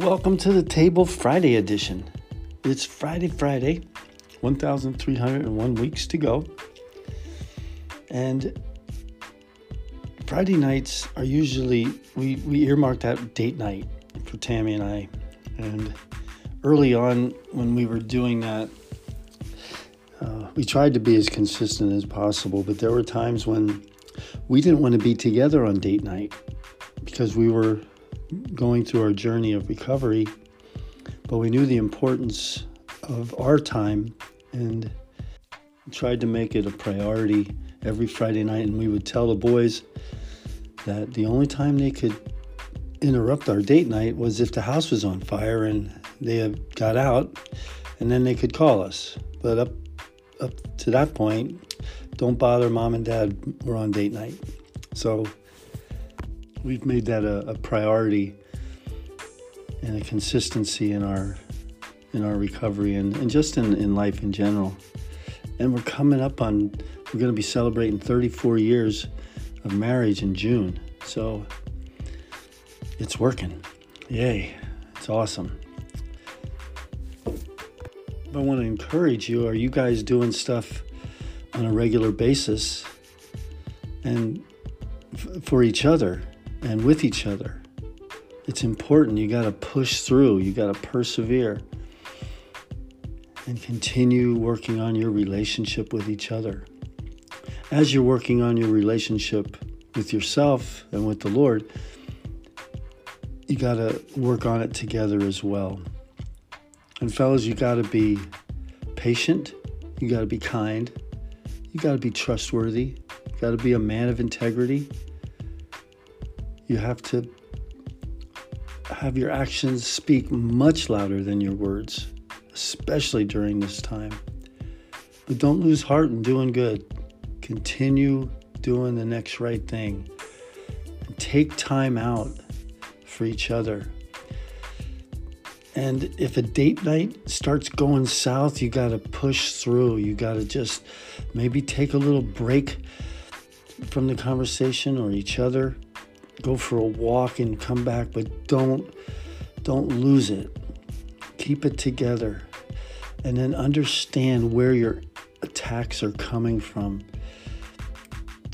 Welcome to the Table Friday edition. It's Friday, Friday, 1,301 weeks to go. And Friday nights are usually, we, we earmarked that date night for Tammy and I. And early on, when we were doing that, uh, we tried to be as consistent as possible, but there were times when we didn't want to be together on date night because we were going through our journey of recovery, but we knew the importance of our time and tried to make it a priority every Friday night. And we would tell the boys that the only time they could interrupt our date night was if the house was on fire and they got out, and then they could call us. But up up to that point, don't bother mom and dad. We're on date night. So we've made that a, a priority and a consistency in our in our recovery and, and just in, in life in general. And we're coming up on we're going to be celebrating 34 years of marriage in June. So it's working. Yay. It's awesome. I want to encourage you are you guys doing stuff on a regular basis and f- for each other and with each other. It's important. You got to push through, you got to persevere and continue working on your relationship with each other. As you're working on your relationship with yourself and with the Lord, you got to work on it together as well. And, fellas, you got to be patient, you got to be kind, you got to be trustworthy, you got to be a man of integrity. You have to have your actions speak much louder than your words, especially during this time. But don't lose heart in doing good. Continue doing the next right thing. And take time out for each other. And if a date night starts going south, you got to push through. You got to just maybe take a little break from the conversation or each other go for a walk and come back, but don't don't lose it. Keep it together. And then understand where your attacks are coming from.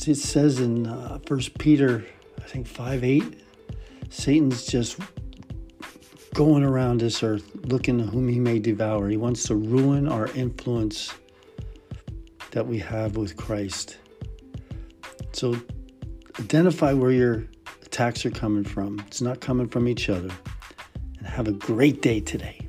It says in uh, 1 Peter, I think 5 8, Satan's just going around this earth looking to whom he may devour. He wants to ruin our influence that we have with Christ. So identify where your attacks are coming from. It's not coming from each other. And have a great day today.